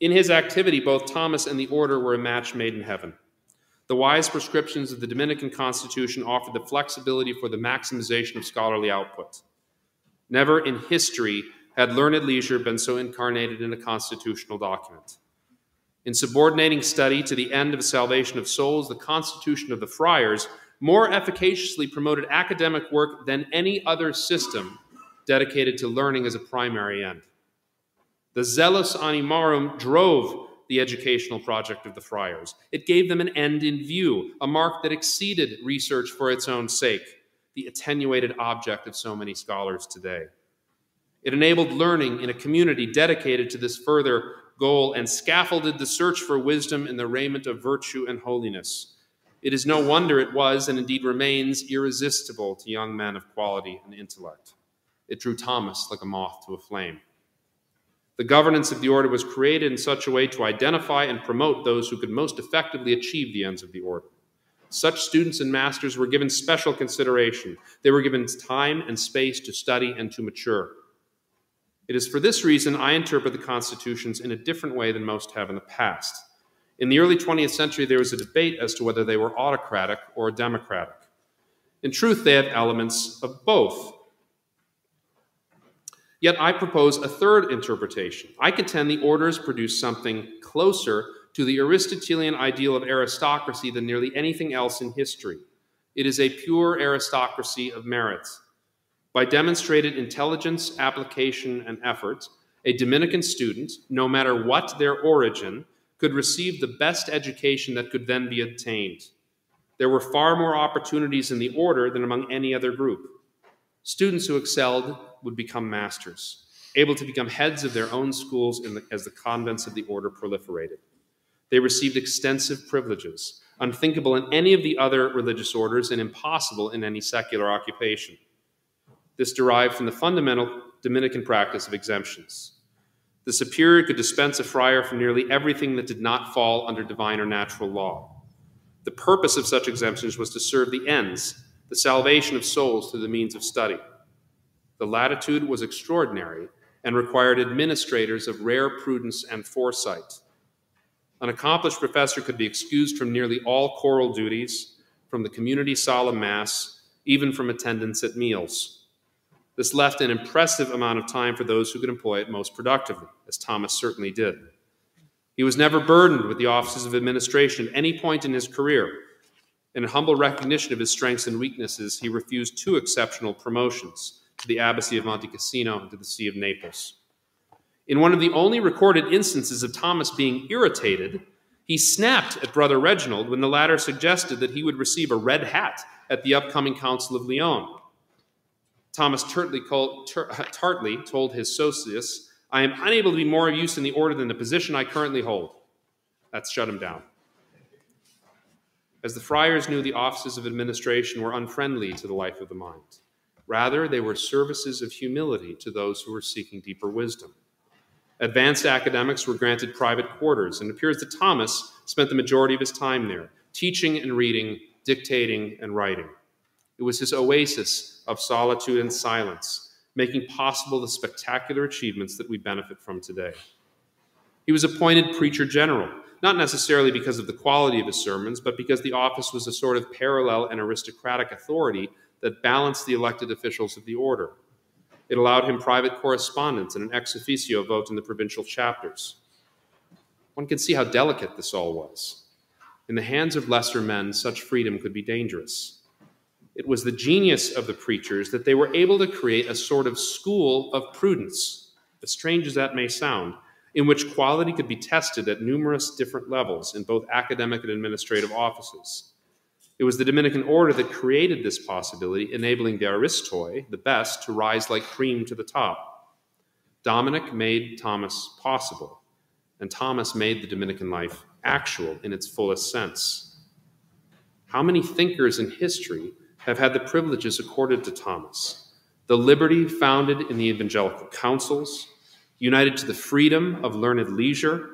In his activity, both Thomas and the order were a match made in heaven. The wise prescriptions of the Dominican Constitution offered the flexibility for the maximization of scholarly output. Never in history had learned leisure been so incarnated in a constitutional document. In subordinating study to the end of salvation of souls, the Constitution of the Friars more efficaciously promoted academic work than any other system dedicated to learning as a primary end. The zelus animarum drove the educational project of the friars. It gave them an end in view, a mark that exceeded research for its own sake, the attenuated object of so many scholars today. It enabled learning in a community dedicated to this further goal and scaffolded the search for wisdom in the raiment of virtue and holiness. It is no wonder it was, and indeed remains, irresistible to young men of quality and intellect. It drew Thomas like a moth to a flame. The governance of the order was created in such a way to identify and promote those who could most effectively achieve the ends of the order. Such students and masters were given special consideration. They were given time and space to study and to mature. It is for this reason I interpret the constitutions in a different way than most have in the past. In the early 20th century, there was a debate as to whether they were autocratic or democratic. In truth, they have elements of both. Yet I propose a third interpretation. I contend the orders produce something closer to the Aristotelian ideal of aristocracy than nearly anything else in history. It is a pure aristocracy of merits. By demonstrated intelligence, application, and effort, a Dominican student, no matter what their origin, could receive the best education that could then be obtained. There were far more opportunities in the order than among any other group. Students who excelled would become masters, able to become heads of their own schools the, as the convents of the order proliferated. They received extensive privileges, unthinkable in any of the other religious orders and impossible in any secular occupation. This derived from the fundamental Dominican practice of exemptions. The superior could dispense a friar from nearly everything that did not fall under divine or natural law. The purpose of such exemptions was to serve the ends, the salvation of souls through the means of study. The latitude was extraordinary and required administrators of rare prudence and foresight. An accomplished professor could be excused from nearly all choral duties, from the community solemn mass, even from attendance at meals. This left an impressive amount of time for those who could employ it most productively, as Thomas certainly did. He was never burdened with the offices of administration at any point in his career. In humble recognition of his strengths and weaknesses, he refused two exceptional promotions to the Abbacy of Monte Cassino and to the See of Naples. In one of the only recorded instances of Thomas being irritated, he snapped at Brother Reginald when the latter suggested that he would receive a red hat at the upcoming Council of Lyon. Thomas tartly, called, tartly told his socius, I am unable to be more of use in the order than the position I currently hold. That shut him down. As the friars knew, the offices of administration were unfriendly to the life of the mind. Rather, they were services of humility to those who were seeking deeper wisdom. Advanced academics were granted private quarters, and it appears that Thomas spent the majority of his time there, teaching and reading, dictating and writing. It was his oasis of solitude and silence, making possible the spectacular achievements that we benefit from today. He was appointed preacher general, not necessarily because of the quality of his sermons, but because the office was a sort of parallel and aristocratic authority that balanced the elected officials of the order. It allowed him private correspondence and an ex officio vote in the provincial chapters. One can see how delicate this all was. In the hands of lesser men, such freedom could be dangerous. It was the genius of the preachers that they were able to create a sort of school of prudence, as strange as that may sound, in which quality could be tested at numerous different levels in both academic and administrative offices. It was the Dominican order that created this possibility, enabling the aristoi, the best, to rise like cream to the top. Dominic made Thomas possible, and Thomas made the Dominican life actual in its fullest sense. How many thinkers in history have had the privileges accorded to Thomas? The liberty founded in the evangelical counsels, united to the freedom of learned leisure,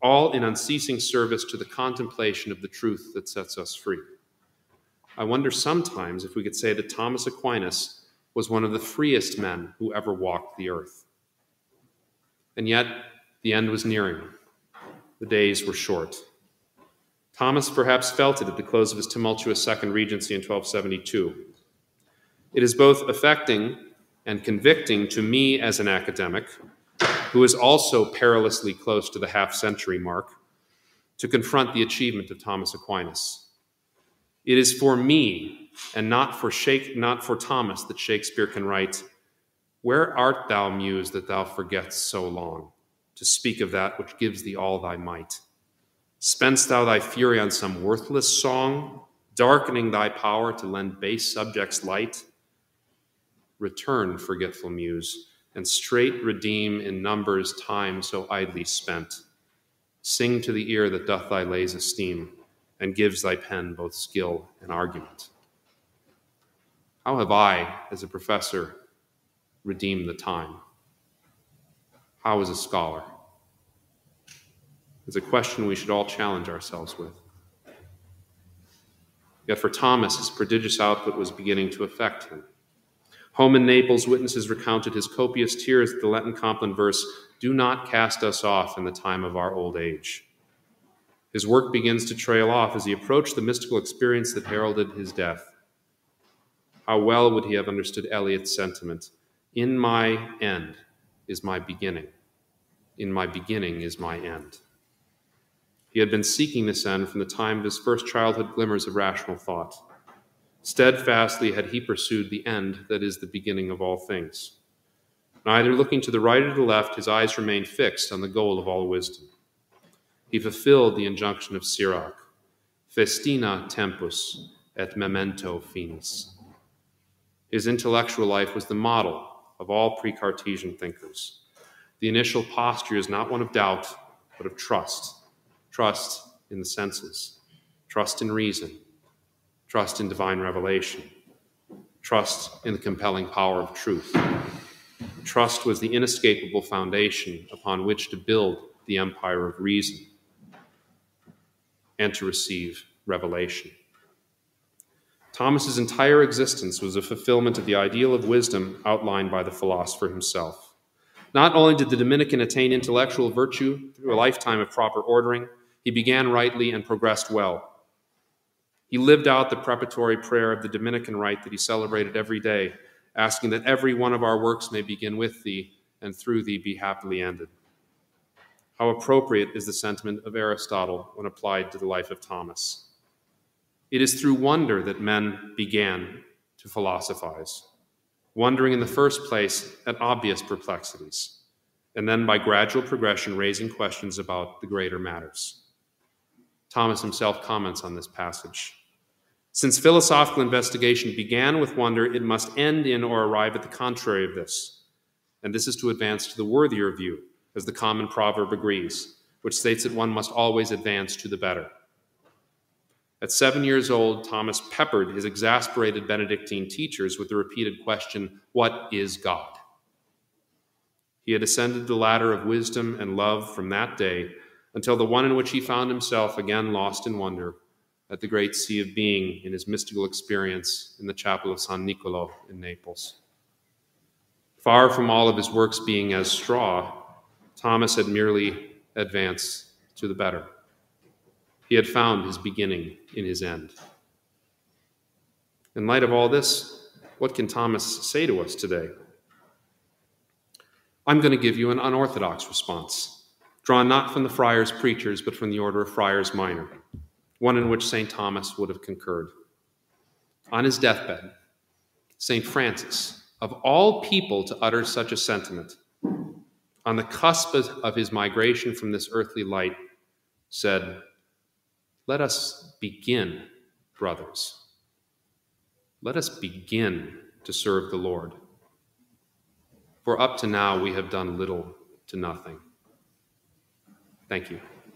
all in unceasing service to the contemplation of the truth that sets us free. I wonder sometimes if we could say that Thomas Aquinas was one of the freest men who ever walked the earth. And yet, the end was nearing. The days were short. Thomas perhaps felt it at the close of his tumultuous second regency in 1272. It is both affecting and convicting to me as an academic who is also perilously close to the half century mark, to confront the achievement of Thomas Aquinas. It is for me and not for, Shake, not for Thomas that Shakespeare can write, Where art thou, muse, that thou forgetst so long, to speak of that which gives thee all thy might? Spendst thou thy fury on some worthless song, darkening thy power to lend base subjects light? Return, forgetful muse and straight redeem in numbers time so idly spent. Sing to the ear that doth thy lays esteem, and gives thy pen both skill and argument. How have I, as a professor, redeemed the time? How as a scholar? It's a question we should all challenge ourselves with. Yet for Thomas, his prodigious output was beginning to affect him. Home in Naples, witnesses recounted his copious tears at the Latin Compline verse, Do not cast us off in the time of our old age. His work begins to trail off as he approached the mystical experience that heralded his death. How well would he have understood Eliot's sentiment In my end is my beginning. In my beginning is my end. He had been seeking this end from the time of his first childhood glimmers of rational thought. Steadfastly had he pursued the end that is the beginning of all things. Neither looking to the right or the left, his eyes remained fixed on the goal of all wisdom. He fulfilled the injunction of Sirach Festina tempus et memento finis. His intellectual life was the model of all pre Cartesian thinkers. The initial posture is not one of doubt, but of trust trust in the senses, trust in reason, trust in divine revelation, trust in the compelling power of truth. Trust was the inescapable foundation upon which to build the empire of reason and to receive revelation. Thomas's entire existence was a fulfillment of the ideal of wisdom outlined by the philosopher himself. Not only did the Dominican attain intellectual virtue through a lifetime of proper ordering, he began rightly and progressed well. He lived out the preparatory prayer of the Dominican rite that he celebrated every day, asking that every one of our works may begin with thee and through thee be happily ended. How appropriate is the sentiment of Aristotle when applied to the life of Thomas. It is through wonder that men began to philosophize, wondering in the first place at obvious perplexities, and then by gradual progression raising questions about the greater matters. Thomas himself comments on this passage. Since philosophical investigation began with wonder, it must end in or arrive at the contrary of this. And this is to advance to the worthier view, as the common proverb agrees, which states that one must always advance to the better. At seven years old, Thomas peppered his exasperated Benedictine teachers with the repeated question, What is God? He had ascended the ladder of wisdom and love from that day until the one in which he found himself again lost in wonder at the great sea of being in his mystical experience in the chapel of San Nicolo in Naples. Far from all of his works being as straw, Thomas had merely advanced to the better. He had found his beginning in his end. In light of all this, what can Thomas say to us today? I'm going to give you an unorthodox response, drawn not from the friars preachers, but from the order of friars minor, one in which St. Thomas would have concurred. On his deathbed, St. Francis, of all people to utter such a sentiment, on the cusp of his migration from this earthly light, said, Let us begin, brothers. Let us begin to serve the Lord. For up to now we have done little to nothing. Thank you.